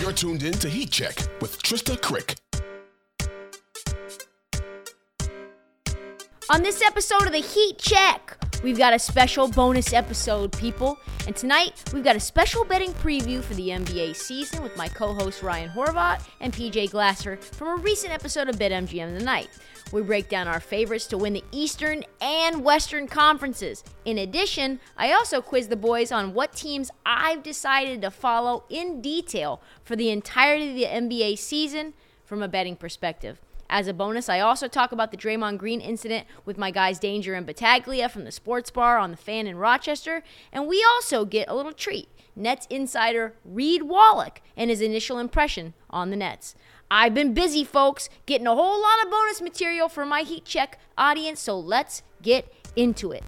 You're tuned in to Heat Check with Trysta Krick. On this episode of the Heat Check, we've got a special bonus episode, people. And tonight, we've got a special betting preview for the NBA season with my co host Ryan Horvat and PJ Glasser from a recent episode of BetMGM Tonight. We break down our favorites to win the Eastern and Western conferences. In addition, I also quiz the boys on what teams I've decided to follow in detail for the entirety of the NBA season from a betting perspective. As a bonus, I also talk about the Draymond Green incident with my guys Danger and Battaglia from the sports bar on the fan in Rochester, and we also get a little treat. Nets insider Reed Wallach and his initial impression on the Nets. I've been busy, folks, getting a whole lot of bonus material for my Heat Check audience, so let's get into it.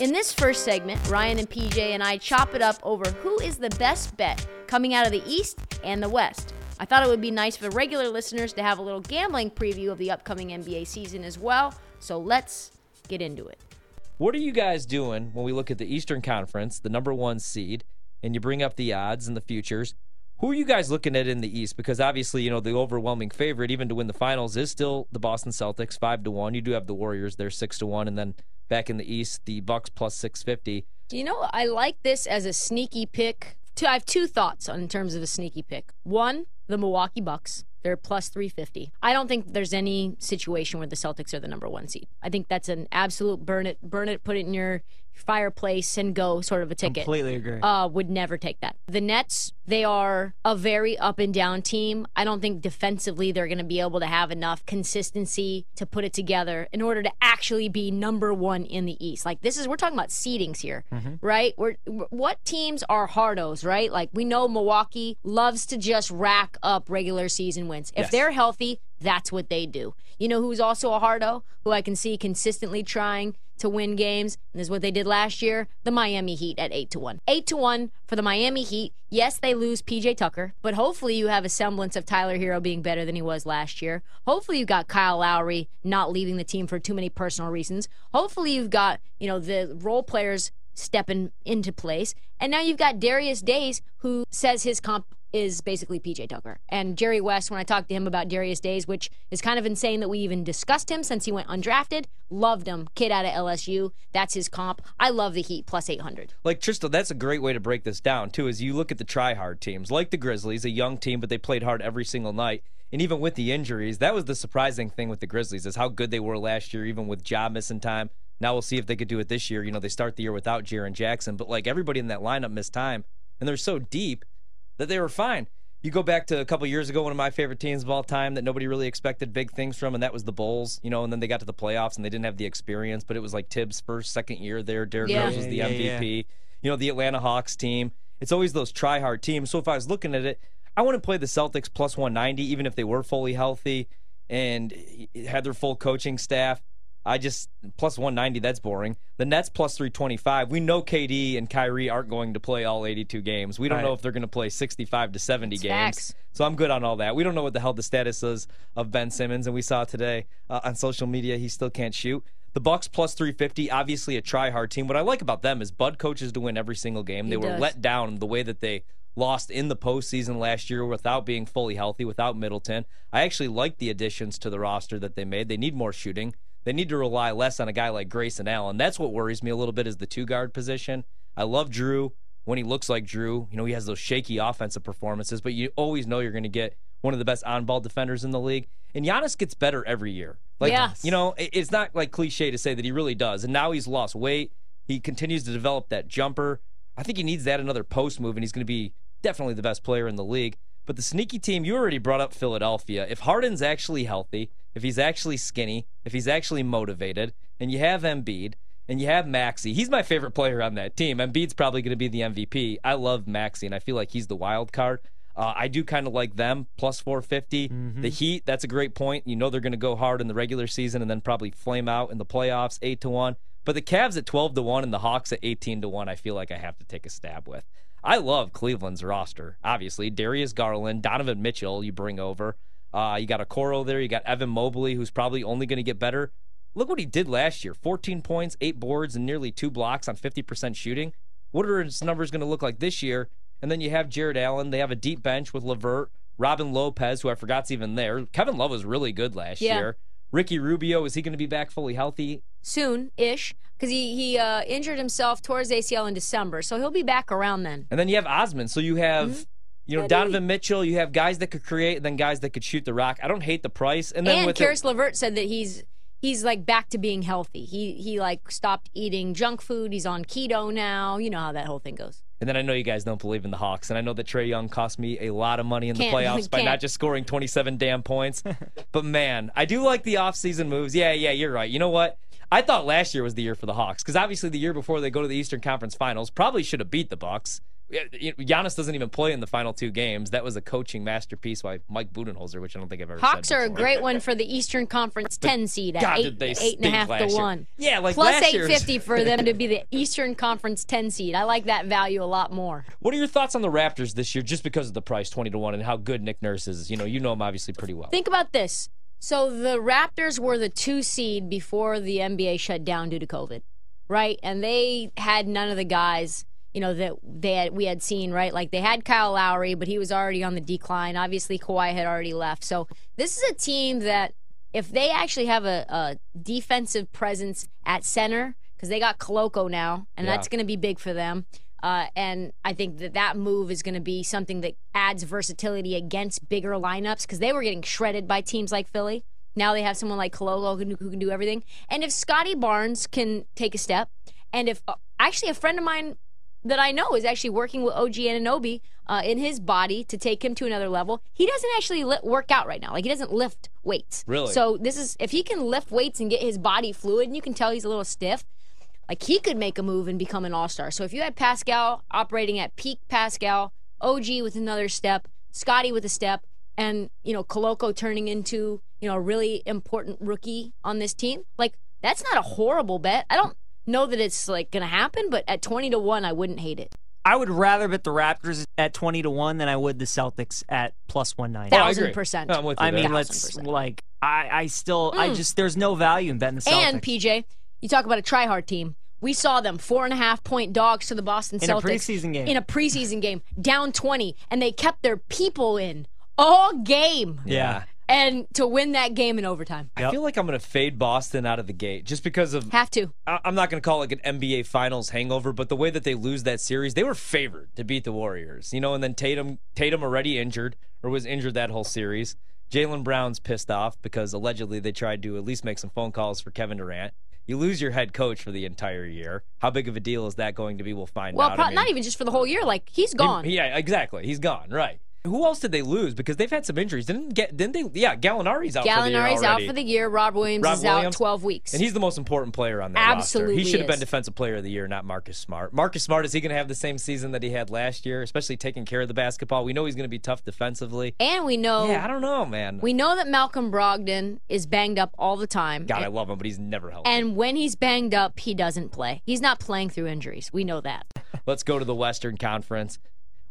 In this first segment, Ryan and PJ and I chop it up over who is the best bet coming out of the East and the West. I thought it would be nice for regular listeners to have a little gambling preview of the upcoming NBA season as well, so let's get into it. What are you guys doing when we look at the Eastern Conference, the number one seed, and you bring up the odds and the futures? Who are you guys looking at in the East? Because obviously, you know, the overwhelming favorite, even to win the finals, is still the Boston Celtics, five to one. You do have the Warriors, they're six to one, and then back in the East, the Bucks plus 650. You know, I like this as a sneaky pick. I have two thoughts in terms of a sneaky pick. One, the Milwaukee Bucks. They're plus 350. I don't think there's any situation where the Celtics are the number one seed. I think that's an absolute burn it, burn it, put it in your fireplace and go sort of a ticket. Completely agree. Uh, would never take that. The Nets, they are a very up and down team. I don't think defensively they're going to be able to have enough consistency to put it together in order to actually be number one in the East. Like this is we're talking about seedings here, mm-hmm. right? We're what teams are hardos, right? Like we know Milwaukee loves to just rack up regular season wins. If yes. they're healthy, that's what they do. You know who's also a hardo, who I can see consistently trying to win games, and this is what they did last year. The Miami Heat at eight to one. Eight to one for the Miami Heat. Yes, they lose PJ Tucker, but hopefully you have a semblance of Tyler Herro being better than he was last year. Hopefully you've got Kyle Lowry not leaving the team for too many personal reasons. Hopefully you've got you know the role players stepping into place, and now you've got Darius Days who says his comp is basically PJ Tucker. And Jerry West, when I talked to him about Darius Days, which is kind of insane that we even discussed him since he went undrafted, loved him. Kid out of LSU. That's his comp. I love the Heat plus 800. Like, Trysta, that's a great way to break this down, too, is you look at the try hard teams, like the Grizzlies, a young team, but they played hard every single night. And even with the injuries, that was the surprising thing with the Grizzlies, is how good they were last year, even with job missing time. Now we'll see if they could do it this year. You know, they start the year without Jaren Jackson, but like everybody in that lineup missed time, and they're so deep that they were fine. You go back to a couple years ago, one of my favorite teams of all time that nobody really expected big things from, and that was the Bulls. You know, and then they got to the playoffs and they didn't have the experience, but it was like Thibs' first, second year there. Derrick yeah. Rose was the yeah, MVP. Yeah. You know, the Atlanta Hawks team. It's always those try hard teams. So if I was looking at it, I wouldn't play the Celtics plus 190, even if they were fully healthy and had their full coaching staff. I just plus 190. That's boring. The Nets plus 325. We know KD and Kyrie aren't going to play all 82 games. We don't Right. know if they're going to play 65 to 70 It's games. facts. So I'm good on all that. We don't know what the hell the status is of Ben Simmons, and we saw today uh, on social media he still can't shoot. The Bucks plus 350, obviously a try-hard team. What I like about them is Bud coaches to win every single game. He they were does. let down the way that they lost in the postseason last year without being fully healthy, without Middleton. I actually like the additions to the roster that they made. They need more shooting. They need to rely less on a guy like Grayson Allen. That's what worries me a little bit is the two guard position. I love Drew when he looks like Drew. You know, he has those shaky offensive performances, but you always know you're going to get one of the best on-ball defenders in the league. And Giannis gets better every year. Like, Yes. you know, it's not like cliche to say that he really does. And now he's lost weight. He continues to develop that jumper. I think he needs that another post move, and he's going to be definitely the best player in the league. But the sneaky team, you already brought up Philadelphia. If Harden's actually healthy, if he's actually skinny, if he's actually motivated, and you have Embiid, and you have Maxey, he's my favorite player on that team. Embiid's probably going to be the MVP. I love Maxey, and I feel like he's the wild card. Uh, I do kind of like them plus 450. The Heat, that's a great point. You know they're going to go hard in the regular season and then probably flame out in the playoffs, eight to one. But the Cavs at 12 to one and the Hawks at 18 to one, I feel like I have to take a stab with. I love Cleveland's roster. Obviously, Darius Garland, Donovan Mitchell, you bring over. Uh, you got Okoro there. You got Evan Mobley, who's probably only going to get better. Look what he did last year 14 points, eight boards, and nearly two blocks on 50% shooting. What are his numbers going to look like this year? And then you have Jarrett Allen. They have a deep bench with Levert, Robin Lopez, who I forgot's even there. Kevin Love was really good last Yeah. year. Ricky Rubio, is he going to be back fully healthy? Soon ish, because he, he uh, injured himself towards ACL in December. So he'll be back around then. And then you have Osman. So you have, Mm-hmm. you know, Yeah, Donovan Mitchell. You have guys that could create, and then guys that could shoot the rock. I don't hate the price. And then And with it- Caris Levert said that he's he's like back to being healthy. He he like stopped eating junk food. He's on keto now. You know how that whole thing goes. And then I know you guys don't believe in the Hawks, and I know that Trae Young cost me a lot of money in the Can't- playoffs by can't. not just scoring 27 damn points. but man, I do like the offseason moves. Yeah, yeah, you're right. You know what? I thought last year was the year for the Hawks because obviously the year before they go to the Eastern Conference Finals probably should have beat the Bucks. Yeah, Giannis doesn't even play in the final two games. That was a coaching masterpiece by Mike Budenholzer, which I don't think I've ever Hawks are a great one for the Eastern Conference 10 seed at God, eight, did they eight and a half to year. one. Yeah, like Plus year's- 850 for them to be the Eastern Conference 10 seed. I like that value a lot more. What are your thoughts on the Raptors this year, just because of the price, twenty to one, and how good Nick Nurse is? You know, you know him obviously pretty well. Think about this. So the Raptors were the two seed before the NBA shut down due to COVID, right? And they had none of the guys, you know, that they had, we had seen, right? Like they had Kyle Lowry, but he was already on the decline. Obviously, Kawhi had already left. So this is a team that, if they actually have a, a defensive presence at center, because they got Koloko now, and Yeah. that's going to be big for them. Uh, and I think that that move is going to be something that adds versatility against bigger lineups because they were getting shredded by teams like Philly. Now they have someone like Koloko who, can- who can do everything. And if Scottie Barnes can take a step, and if uh, actually a friend of mine that I know is actually working with OG Anunoby uh, in his body to take him to another level. He doesn't actually li- work out right now. Like he doesn't lift weights. Really? So this is if he can lift weights and get his body fluid, and you can tell he's a little stiff. Like he could make a move and become an all star. So if you had Pascal operating at peak Pascal, OG with another step, Scottie with a step, and you know Koloko turning into you know a really important rookie on this team, like that's not a horrible bet. I don't know that it's like gonna happen, but at twenty to one, I wouldn't hate it. I would rather bet the Raptors at 20 to 1 than I would the Celtics at plus 190. Oh, I Thousand percent. I'm with you I mean, Thousand let's percent. like I I still I just there's no value in betting the Celtics. Mm. And PJ, you talk about a try-hard team. We saw them four and a half point dogs to the Boston In a Celtics preseason game. In a preseason game, down twenty, and they kept their people in all game, yeah. And to win that game in overtime. I feel like I'm going to fade Boston out of the gate just because of. Have to. I- I'm not going to call it like an NBA Finals hangover, but the way that they lose that series, they were favored to beat the Warriors, you know. And then Tatum, Tatum already injured or was injured that whole series. Jaylen Brown's pissed off because allegedly they tried to at least make some phone calls for Kevin Durant. You lose your head coach for the entire year. How big of a deal is that going to be? We'll find Well, out. pro- I mean, not even just for the whole year. Like he's gone. yeah, exactly. He's gone. Right. Who else did they lose? Because they've had some injuries. Didn't get? Didn't they? Yeah, Gallinari's out. for Gallinari's out for the year. Rob Williams Rob is Williams. out 12 weeks. And he's the most important player on that roster. Absolutely He should have been defensive player of the year, not Marcus Smart. Marcus Smart, is he going to have the same season that he had last year, especially taking care of the basketball? We know he's going to be tough defensively. and we know Yeah, I don't know, man. we know that Malcolm Brogdon is banged up all the time. God, I love him, but he's never healthy. and when he's banged up, he doesn't play. He's not playing through injuries. We know that. Let's go to the Western Conference.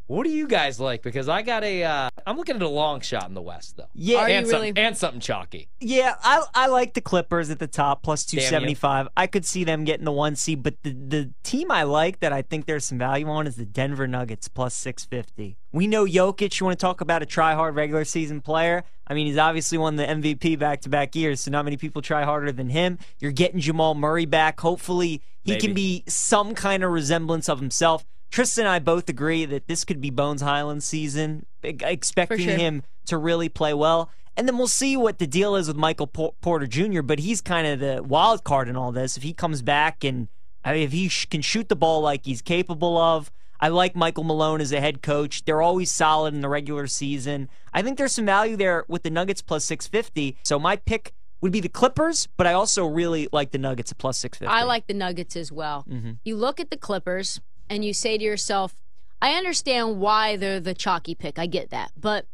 What do you guys like? Because I got a, uh, I'm looking at a long shot in the West, though. Yeah, Are you and, really? something, and something chalky. Yeah, I I like the Clippers at the top plus Damn you. 275. I could see them getting the one seed, but the the team I like that I think there's some value on is the Denver Nuggets plus 650. We know Jokic. You want to talk about a try hard regular season player? I mean, he's obviously won the MVP back to back years, so not many people try harder than him. You're getting Jamal Murray back. Hopefully, he Maybe. can be some kind of resemblance of himself. Tristan and I both agree that this could be Bones Hyland season. Expecting sure. him to really play well. And then we'll see what the deal is with Michael Por- Porter Jr., but he's kind of the wild card in all this. If he comes back and I mean, if he sh- can shoot the ball like he's capable of, I like Michael Malone as a head coach. They're always solid in the regular season. I think there's some value there with the Nuggets plus 650. So my pick would be the Clippers, but I also really like the Nuggets at plus 650. I like the Nuggets as well. Mm-hmm. You look at the Clippers and you say to yourself, I understand why they're the chalky pick. I get that. But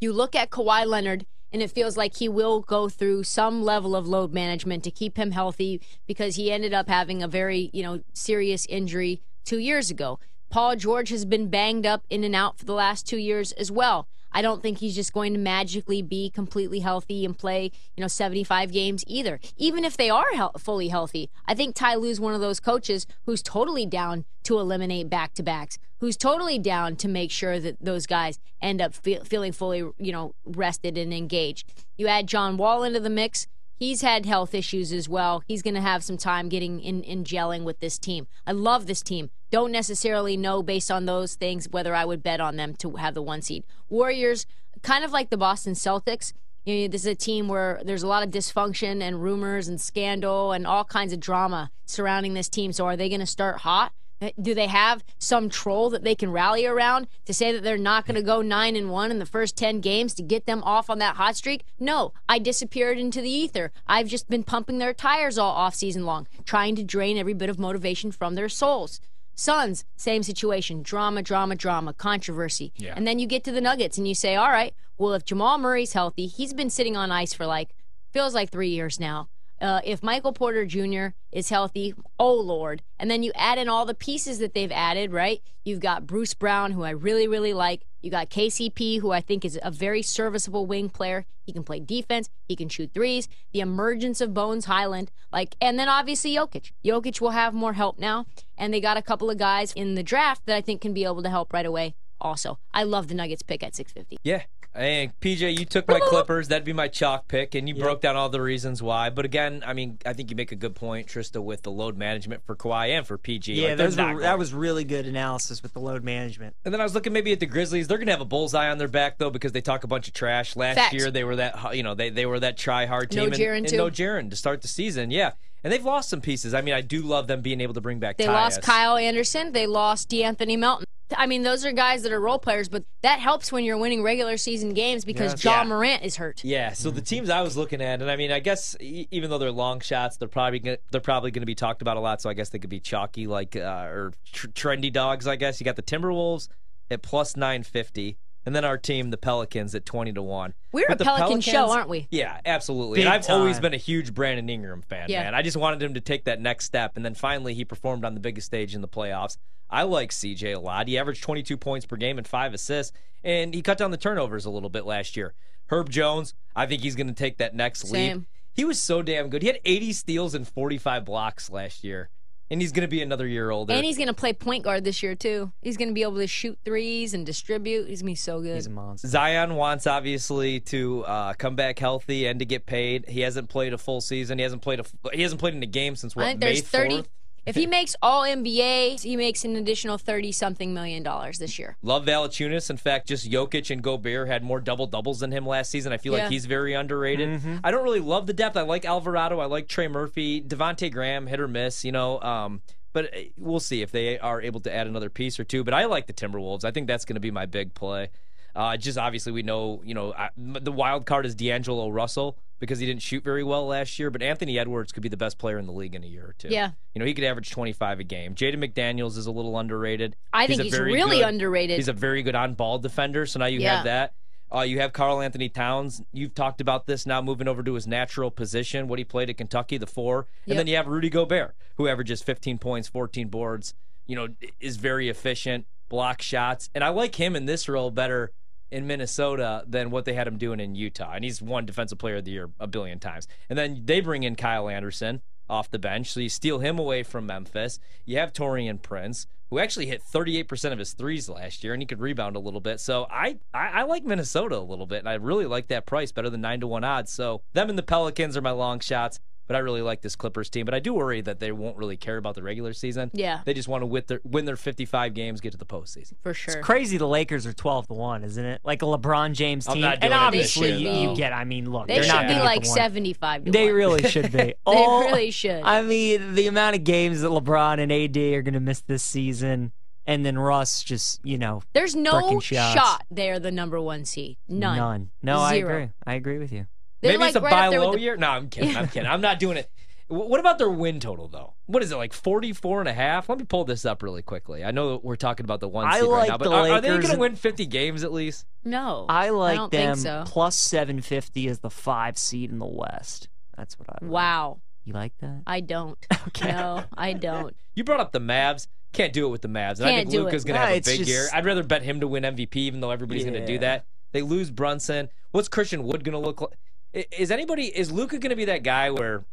you look at Kawhi Leonard and it feels like he will go through some level of load management to keep him healthy because he ended up having a very, you know, serious injury 2 years ago. Paul George has been banged up in and out for the last 2 years as well. I don't think he's just going to magically be completely healthy and play, you know, 75 games either. Even if they are hel- fully healthy, I think Ty Lue's one of those coaches who's totally down to eliminate back-to-backs, who's totally down to make sure that those guys end up fe- feeling fully, you know, rested and engaged. You add John Wall into the mix, He's had health issues as well. He's going to have some time getting in, in gelling with this team. I love this team. Don't necessarily know based on those things whether I would bet on them to have the one seed. Warriors, kind of like the Boston Celtics. You know, this is a team where there's a lot of dysfunction and rumors and scandal and all kinds of drama surrounding this team. So are they going to start hot? Do they have some troll that they can rally around to say that they're not going to go nine and one in the first ten games to get them off on that hot streak? No, I disappeared into the ether. I've just been pumping their tires all off season long, trying to drain every bit of motivation from their souls. Suns, same situation. Drama, drama, drama, controversy. Yeah. And then you get to the Nuggets and you say, all right, well, if Jamal Murray's healthy, he's been sitting on ice for like, feels like three years now. Uh, if Michael Porter Jr. is healthy, oh Lord. And then you add in all the pieces that they've added, right? You've got Bruce Brown, who I really, really like. You got KCP, who I think is a very serviceable wing player. He can play defense, he can shoot threes. The emergence of Bones Hyland, like, and then obviously Jokic. Jokic will have more help now. And they got a couple of guys in the draft that I think can be able to help right away. Also, I love the Nuggets pick at 650. Yeah. Hey, PJ, you took my Clippers. That'd be my chalk pick, and you broke down all the reasons why. But again, I mean, I think you make a good point, Trysta, with the load management for Kawhi and for PG. Yeah, Like, those were, that was really good analysis with the load management. And then I was looking maybe at the Grizzlies. They're gonna have a bullseye on their back though because they talk a bunch of trash. Last Facts. year they were that you know they they were that try hard team. No and, Jaren, and too. no Jaren to start the season. Yeah, and they've lost some pieces. I mean, I do love them being able to bring back. They Tyus. lost Kyle Anderson. They lost DeAnthony Melton. I mean, those are guys that are role players, but that helps when you're winning regular season games because Yes. John Yeah. Morant is hurt. Yeah, so the teams I was looking at, and I mean, I guess e- even though they're long shots, they're probably gonna, they're probably going to be talked about a lot. So I guess they could be chalky, like uh, or tr- trendy dogs. I guess you got the Timberwolves at plus nine fifty, and then our team, the Pelicans, at twenty to one. We're With a Pelican Pelicans- show, aren't we? Yeah, absolutely. Big and I've always been a huge Brandon Ingram fan, Yeah. man. I just wanted him to take that next step, and then finally he performed on the biggest stage in the playoffs. I like CJ a lot. He averaged 22 points per game and five assists, and he cut down the turnovers a little bit last year. Herb Jones, I think he's going to take that next leap. He was so damn good. He had 80 steals and 45 blocks last year, and he's going to be another year older. And he's going to play point guard this year, too. He's going to be able to shoot threes and distribute. He's going to be so good. He's a monster. Zion wants obviously to uh, come back healthy and to get paid. He hasn't played a full season. He hasn't played a he hasn't played in a game since what I think May there's 30. 4th? If he makes all NBA, he makes an additional 30 something million dollars this year. Love Valanciunas. In fact, just Jokic and Gobert had more double doubles than him last season. I feel Yeah. like he's very underrated. I don't really love the depth. I like Alvarado. I like Trey Murphy. Devonte Graham, hit or miss. You know. Um, but uh, we'll see if they are able to add another piece or two. But I like the Timberwolves. I think that's going to be my big play. Uh, just obviously, we know, you know, I, the wild card is D'Angelo Russell because he didn't shoot very well last year, but Anthony Edwards could be the best player in the league in a year or two. Yeah. You know, he could average 25 a game. Jaden McDaniels is a little underrated. I think he's really good- underrated. He's a very good on ball defender, so now you Yeah. have that. Uh, you have Karl Anthony Towns. You've talked about this now moving over to his natural position, what he played at Kentucky, the four. And Yep. then you have Rudy Gobert, who averages 15 points, 14 boards, you know, is very efficient, block shots. And I like him in this role better in Minnesota than what they had him doing in Utah. And he's won Defensive Player of the Year a billion times. And then they bring in Kyle Anderson off the bench. So you steal him away from Memphis. You have Taurean Prince, who actually hit 38% of his threes last year, and he could rebound a little bit. So I, I, I like Minnesota a little bit, and I really like that price better than 9 to 1 odds. So them and the Pelicans are my long shots. But I really like this Clippers team. But I do worry that they won't really care about the regular season. Yeah. They just want to win their, win their 55 games, get to the postseason. for sure. It's crazy the Lakers are 12 to 1, isn't it? Like a LeBron James I'm team. not and doing it this obviously year, you, you get I mean, look, They they're should not be like 75 They 1. really should be. They Oh, really should. I mean, the amount of games that LeBron and AD are going to miss this season, and then Russ just, you know, There's no shot they're the number one seed. None. none. No, I agree. I agree with you. They're Maybe like it's a right buy up there with low the- year. No, I'm kidding. I'm kidding. I'm not doing it. What about their win total though? What is it like 44 and a half? Let me pull this up really quickly. I know we're talking about the one I seed right like now, but the are, are they going to win 50 games at least? No. I like don't them think so. plus 750 as the five seed in the West. That's what I like. Wow. You like that? I don't. Okay. No, I don't. You brought up the Mavs. Can't do it with the Mavs. And I Can't think do Luka's going to have a big just- year. I'd rather bet him to win MVP, even though everybody's going to do that. They lose Brunson. What's Christian Wood going to look like? Is anybody? Is Luka going to be that guy where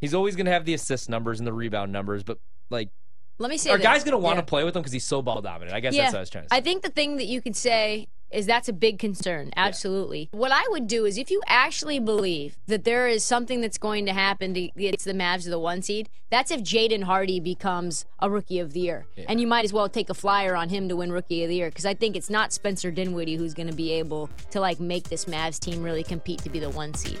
he's always going to have the assist numbers and the rebound numbers, but like, Let me say are this. guys going to want Yeah. to play with him because he's so ball dominant? I guess Yeah. that's what I was trying to say. I think the thing that you could say is that's a big concern. Absolutely. What I would do is if you actually believe that there is something that's going to happen to get the Mavs to the one seed, that's if Jaden Hardy becomes a rookie of the year. And you might as well take a flyer on him to win rookie of the year because I think it's not Spencer Dinwiddie who's going to be able to like make this Mavs team really compete to be the one seed.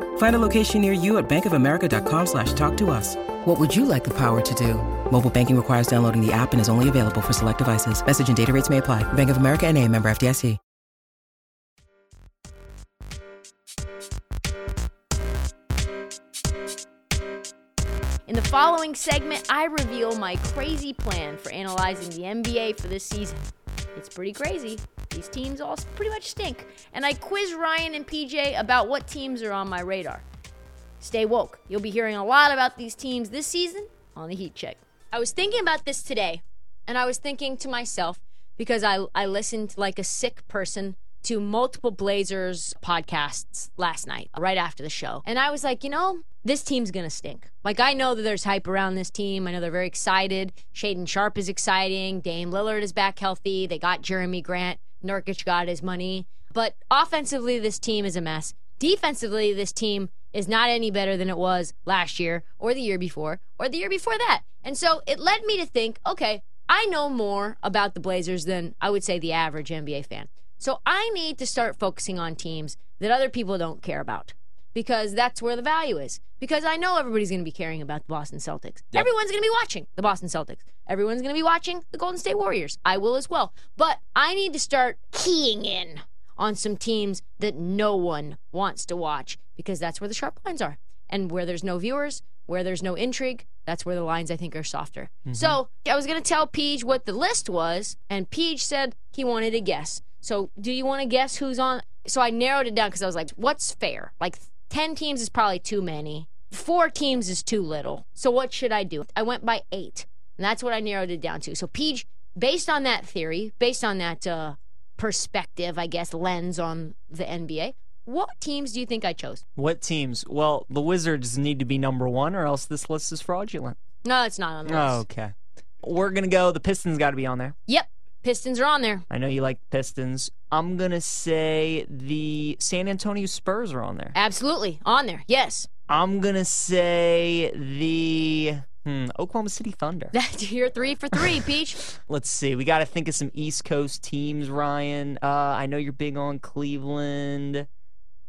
Find a location near you at bankofamerica.com slash talk to us. What would you like the power to do? Mobile banking requires downloading the app and is only available for select devices. Message and data rates may apply. Bank of America and a member FDIC. In the following segment, I reveal my crazy plan for analyzing the NBA for this season. It's pretty crazy. These teams all pretty much stink. And I quiz Ryan and PJ about what teams are on my radar. Stay woke. You'll be hearing a lot about these teams this season on the Heat Check. I was thinking about this today, and I was thinking to myself because I I listened like a sick person to multiple Blazers podcasts last night, right after the show, and I was like, you know, this team's gonna stink. Like I know that there's hype around this team. I know they're very excited. Shaedon Sharpe is exciting. Dame Lillard is back healthy. They got Jerami Grant. Nurkic got his money. But offensively, this team is a mess. Defensively, this team is not any better than it was last year or the year before or the year before that. And so it led me to think, okay, I know more about the Blazers than I would say the average NBA fan. So I need to start focusing on teams that other people don't care about because that's where the value is. Because I know everybody's going to be caring about the Boston Celtics. Yep. Everyone's going to be watching the Boston Celtics. Everyone's going to be watching the Golden State Warriors. I will as well. But I need to start keying in on some teams that no one wants to watch because that's where the sharp lines are. And where there's no viewers, where there's no intrigue, that's where the lines I think are softer. Mm-hmm. So I was going to tell Peach what the list was, and Peach said he wanted to guess. So do you want to guess who's on? So I narrowed it down because I was like, what's fair? Like 10 teams is probably too many. four teams is too little. So what should I do? I went by eight, and that's what I narrowed it down to. So, Peach, based on that theory, based on that uh, perspective, I guess, lens on the NBA, what teams do you think I chose? What teams? Well, the Wizards need to be number one, or else this list is fraudulent. No, it's not on the Oh, list. okay. We're gonna go. The Pistons got to be on there. Yep, Pistons are on there. I know you like Pistons. I'm gonna say the San Antonio Spurs are on there. Absolutely on there. Yes, I'm gonna say the hmm, Oklahoma City Thunder. you're three for three, Peach. Let's see. We got to think of some East Coast teams, Ryan. Uh, I know you're big on Cleveland.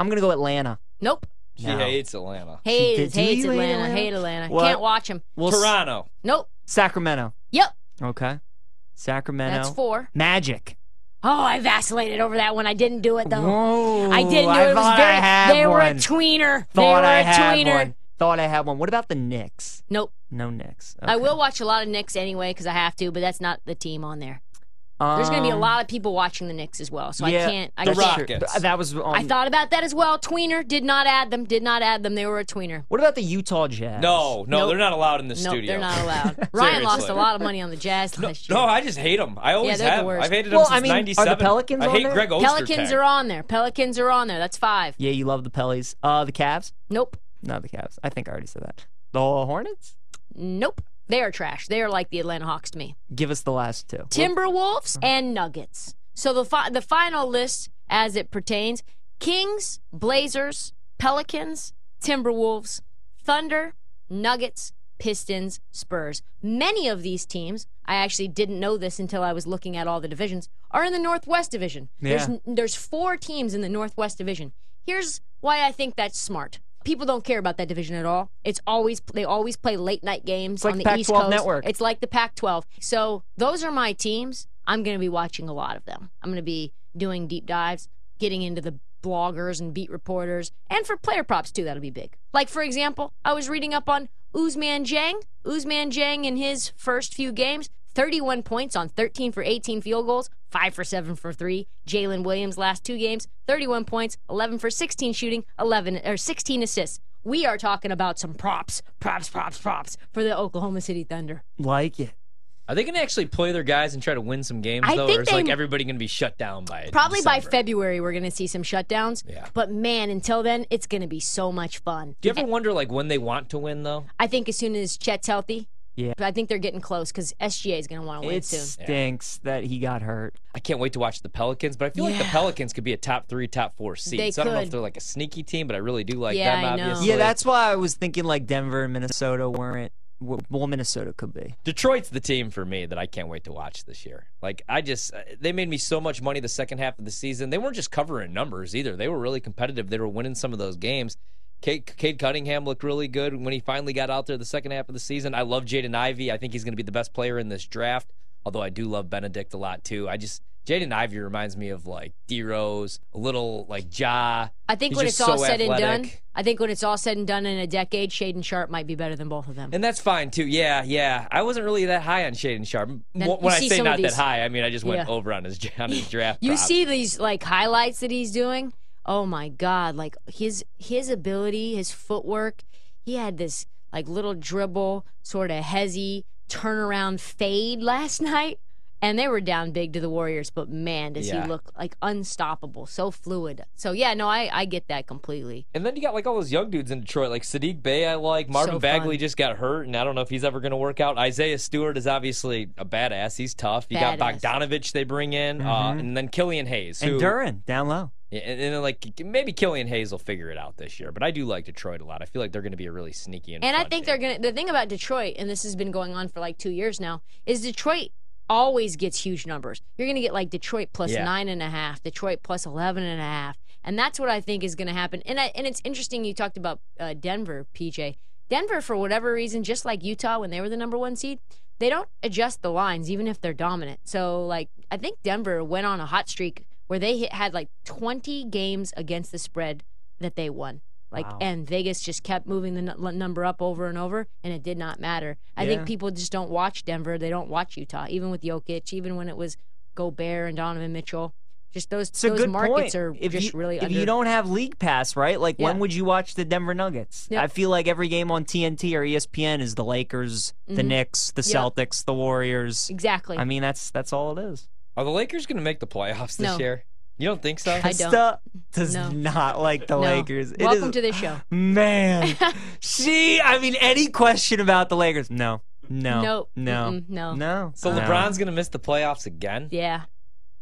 I'm gonna go Atlanta. Nope. She No. hates Atlanta. Hates, do hates hate Atlanta. Atlanta? Hate Atlanta. What? Can't watch them. Well, S- Toronto. Nope. Sacramento. Yep. Okay. Sacramento. That's four. Magic. Oh, I vacillated over that one. I didn't do it though. Whoa, I didn't do it. It was very. They were a one. tweener. they were I a had tweener. one. Thought I had one. What about the Knicks? Nope. No Knicks. I will watch a lot of Knicks anyway because I have to, but that's not the team on there. There's going to be a Um, lot of people watching the Knicks as well, so yeah, I can't. I The can't. Rockets. Th- That was. On, I thought about that as well. Tweener did not add them. Did not add them. They were a tweener. What about the Utah Jazz? No, no, Nope. they're not allowed in the Nope, studio. they're not allowed. Ryan lost a lot of money on the Jazz No, last year. no, I just hate them. I always they're the worst. I've hated them Well, since I mean, are the Pelicans I on hate there? Greg Ostertag. Pelicans are on there. Pelicans are on there. That's five. Yeah, you love the Pellies. Uh, the Cavs. Nope. Not the Cavs. I think I already said that. The Hornets. Nope. They are trash. They are like the Atlanta Hawks to me. Give us the last two. Timberwolves and Nuggets. So the fi- the final list as it pertains: Kings, Blazers, Pelicans, Timberwolves, Thunder, Nuggets, Pistons, Spurs. Many of these teams, I actually didn't know this until I was looking at all the divisions, are in the Northwest Division. There's there's four teams in the Northwest Division. Here's why I think that's smart. People don't care about that division at all. It's always they always play late night games like on the Pac-12 East Coast. network. It's like the Pac-12. So those are my teams. I'm going to be watching a lot of them. I'm going to be doing deep dives, getting into the bloggers and beat reporters, and for player props too. That'll be big. Like for example, I was reading up on Ousmane Dieng. Ousmane Dieng in his first few games, 31 points on 13 for 18 field goals, 5 for 7 for 3. Jalen Williams last two games, 31 points, 11 for 16 shooting, 11 or 16 assists. We are talking about some props, props, props, props for the Oklahoma City Thunder. Like it. Are they going to actually play their guys and try to win some games I though, think or is they- like everybody going to be shut down by it? Probably by February, we're going to see some shutdowns. Yeah. But man, until then, it's going to be so much fun. Do you ever wonder like when they want to win though? I think as soon as Chet's healthy, Yeah. But I think they're getting close because SGA is going to want to win It soon. stinks that he got hurt. I can't wait to watch the Pelicans, but I feel like the Pelicans could be a top three, top four seed. They so I don't know if they're like a sneaky team, but I really do like Yeah, them. I know. Obviously, Yeah, that's why I was thinking like Denver and Minnesota weren't. Well, Minnesota could be. Detroit's the team for me that I can't wait to watch this year. Like I just, uh, they made me so much money the second half of the season. They weren't just covering numbers either. They were really competitive. They were winning some of those games. Cade, Cade Cunningham looked really good when he finally got out there the second half of the season. I love Jaden Ivey. I think he's going to be the best player in this draft. Although I do love Bennedict a lot too. I just Jaden Ivey reminds me of like D Rose, a little like Ja. I think He's when it's all so said and done. I think when it's all said and done in a decade, Shaedon Sharpe might be better than both of them. And that's fine too. Yeah, yeah. I wasn't really that high on Shaedon Sharpe. Then when I say not that high, I mean I just went Yeah. over on his on his draft. You prop. see these like highlights that he's doing. Oh my god! Like his his ability, his footwork. He had this like little dribble, sort of hezzy turnaround fade last night, and they were down big to the Warriors. But man, does Yeah. he look like unstoppable, so fluid. So yeah, no, I I get that completely. And then you got like all those young dudes in Detroit, like Saddiq Bey. I like Marvin So Bagley just got hurt, and I don't know if he's ever going to work out. Isaiah Stewart is obviously a badass. He's tough. You got Bogdanovich they bring in, uh, Mhm. and then Killian Hayes. Who, And Duren down low. And, and then like maybe Killian Hayes will figure it out this year. But I do like Detroit a lot. I feel like they're going to be a really sneaky and And I think team. they're gonna. The thing about Detroit, and this has been going on for like two years now, is Detroit always gets huge numbers. You're gonna get like Detroit plus Yeah. nine and a half, Detroit plus eleven and a half, and that's what I think is gonna happen. And I, and it's interesting you talked about uh, Denver, PJ. Denver, for whatever reason, just like Utah when they were the number one seed, they don't adjust the lines even if they're dominant. So like I think Denver went on a hot streak where they hit, had like 20 games against the spread that they won. Like Wow. and Vegas just kept moving the n- number up over and over, and it did not matter. I Yeah. think people just don't watch Denver. They don't watch Utah, even with Jokic, even when it was Gobert and Donovan Mitchell. Just those It's those markets point. are if just you, really if under. you don't have League Pass, right? Like when would you watch the Denver Nuggets? Yep. I feel like every game on TNT or ESPN is the Lakers, the Mhm. Knicks, the Yep. Celtics, the Warriors. exactly. I mean, that's that's all it is. Are the Lakers going to make the playoffs this No. year? You don't think so? I don't. Krista does No. not like the No. Lakers. It Welcome is- to the show. Man, she. I mean, any question about the Lakers? No, no, Nope. no, Mm-mm. No. no. So no. LeBron's going to miss the playoffs again? Yeah.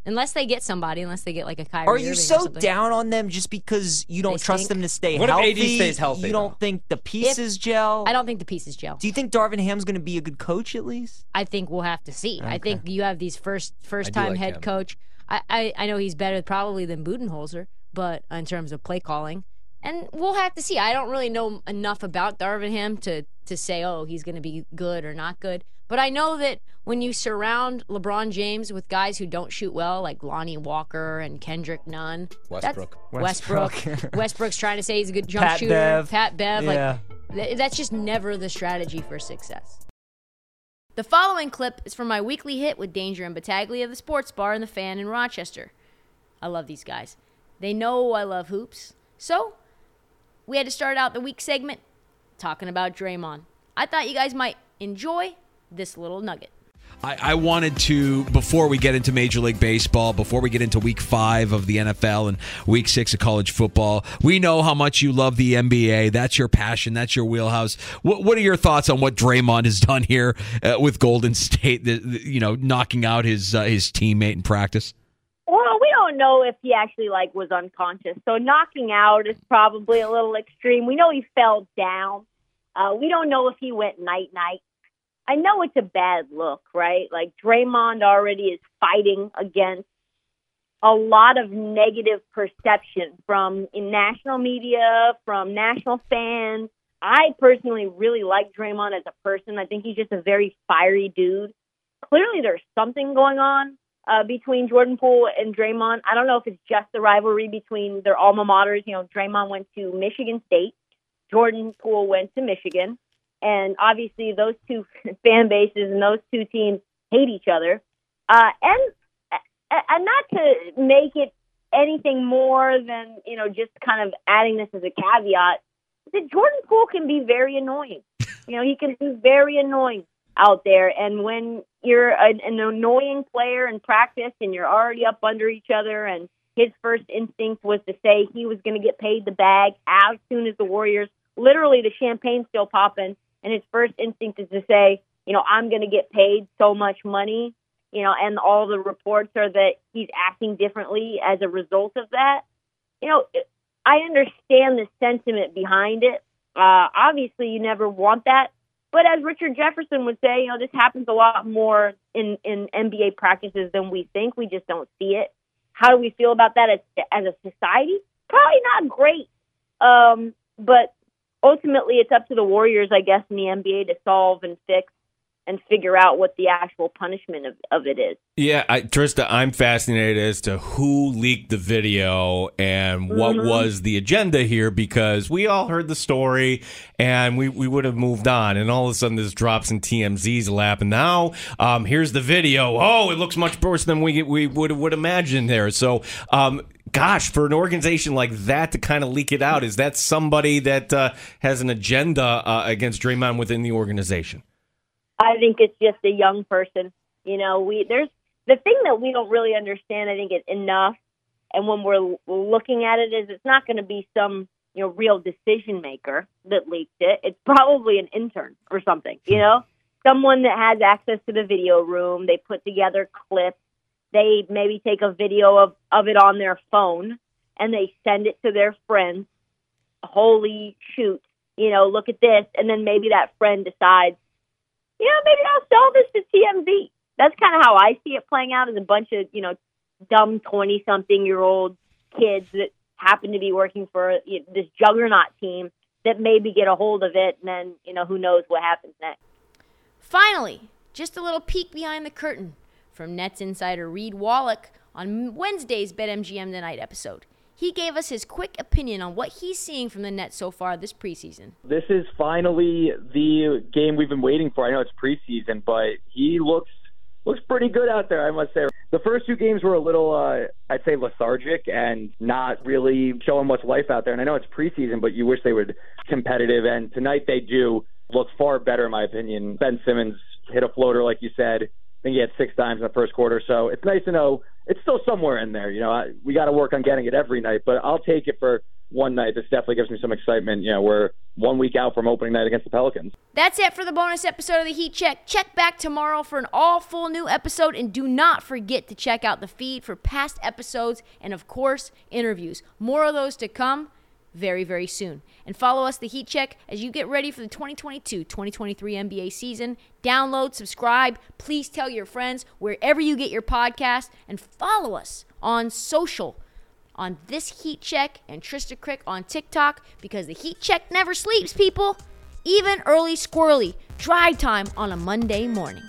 Unless they get somebody, unless they get like a Kyrie. Are you or so something. down on them just because you don't They trust stink? them to stay What if AD stays healthy, You don't though? think the pieces gel? I don't think the pieces gel. Do you think Darvin Ham's going to be a good coach at least? I think we'll have to see. I think you have these first first time like head him. coach. I, I I know he's better probably than Budenholzer, but in terms of play calling, and we'll have to see. I don't really know enough about Darvin Ham to to say oh he's going to be good or not good. But I know that when you surround LeBron James with guys who don't shoot well, like Lonnie Walker and Kendrick Nunn, Westbrook. Westbrook, Westbrook. Westbrook's trying to say he's a good jump Pat shooter. Bev. Pat Bev, yeah. like Th- That's just never the strategy for success. The following clip is from my weekly hit with Danger and Battaglia, the sports bar and the fan in Rochester. I love these guys. They know I love hoops. So, we had to start out the week segment talking about Draymond. I thought you guys might enjoy this little nugget. I, I wanted to, before we get into Major League Baseball, before we get into week five of the NFL and week six of college football, we know how much you love the NBA. That's your passion. That's your wheelhouse. What, what are your thoughts on what Draymond has done here uh, with Golden State, the, the- you know, knocking out his, uh, his teammate in practice? Well, we don't know if he actually like was unconscious. So knocking out is probably a little extreme. We know he fell down. Uh, we don't know if he went night night. I know it's a bad look, right? Like Draymond already is fighting against a lot of negative perception from in national media, from national fans. I personally really like Draymond as a person. I think he's just a very fiery dude. Clearly, there's something going on uh, between Jordan Poole and Draymond. I don't know if it's just the rivalry between their alma maters. You know, Draymond went to Michigan State, Jordan Poole went to Michigan, and obviously those two fan bases and those two teams hate each other. Uh, and and not to make it anything more than you know just kind of adding this as a caveat that Jordan Poole can be very annoying. You know, he can be very annoying out there. And when you're an, an annoying player in practice and you're already up under each other, and his first instinct was to say he was going to get paid the bag as soon as the Warriors, literally the champagne's still popping, and his first instinct is to say, you know, I'm going to get paid so much money. You know, and all the reports are that he's acting differently as a result of that. You know, I understand the sentiment behind it. Uh, obviously, you never want that. But as Richard Jefferson would say, you know, this happens a lot more in, in NBA practices than we think. We just don't see it. How do we feel about that as, as a society? Probably not great. Um, but ultimately, it's up to the Warriors, I guess, in the NBA to solve and fix and figure out what the actual punishment of, of it is. Yeah, I, Trysta, I'm fascinated as to who leaked the video and what Mhm. was the agenda here because we all heard the story and we, we would have moved on. And all of a sudden, this drops in TMZ's lap. And now, um, here's the video. Oh, it looks much worse than we, we would, would imagine there. So, um, gosh, for an organization like that to kind of leak it out, is that somebody that uh, has an agenda uh, against Draymond within the organization? I think it's just a young person. You know, we there's the thing that we don't really understand. I think it enough, and when we're looking at it, is it's not going to be some you know real decision maker that leaked it. It's probably an intern or something. You know, someone that has access to the video room. They put together clips. They maybe take a video of of it on their phone and they send it to their friends. Holy shoot! You know, look at this, and then maybe that friend decides you know, maybe I'll sell this to TMZ. That's kind of how I see it playing out as a bunch of, you know, dumb 20 something year old kids that happen to be working for this juggernaut team that maybe get a hold of it. And then, you know, who knows what happens next. Finally, just a little peek behind the curtain from Nets insider Reed Wallach on Wednesday's BetMGM Tonight episode. He gave us his quick opinion on what he's seeing from the Nets so far this preseason. This is finally the game we've been waiting for. I know it's preseason, but he looks looks pretty good out there, I must say. The first two games were a little, uh, I'd say, lethargic and not really showing much life out there. And I know it's preseason, but you wish they would competitive. And tonight they do look far better, in my opinion. Ben Simmons hit a floater, like you said. I think he had six times in the first quarter. So it's nice to know it's still somewhere in there. You know, I, we got to work on getting it every night, but I'll take it for one night. This definitely gives me some excitement. You know, we're one week out from opening night against the Pelicans. That's it for the bonus episode of the Heat Check. Check back tomorrow for an all full new episode, and do not forget to check out the feed for past episodes and, of course, interviews. More of those to come very, very soon. And follow us, The Heat Check, as you get ready for the 2022 2023 NBA season. Download, subscribe, please tell your friends wherever you get your podcast, and follow us on social on This Heat Check and Trysta Krick on TikTok because The Heat Check never sleeps, people. Even early squirrely, drive time on a Monday morning.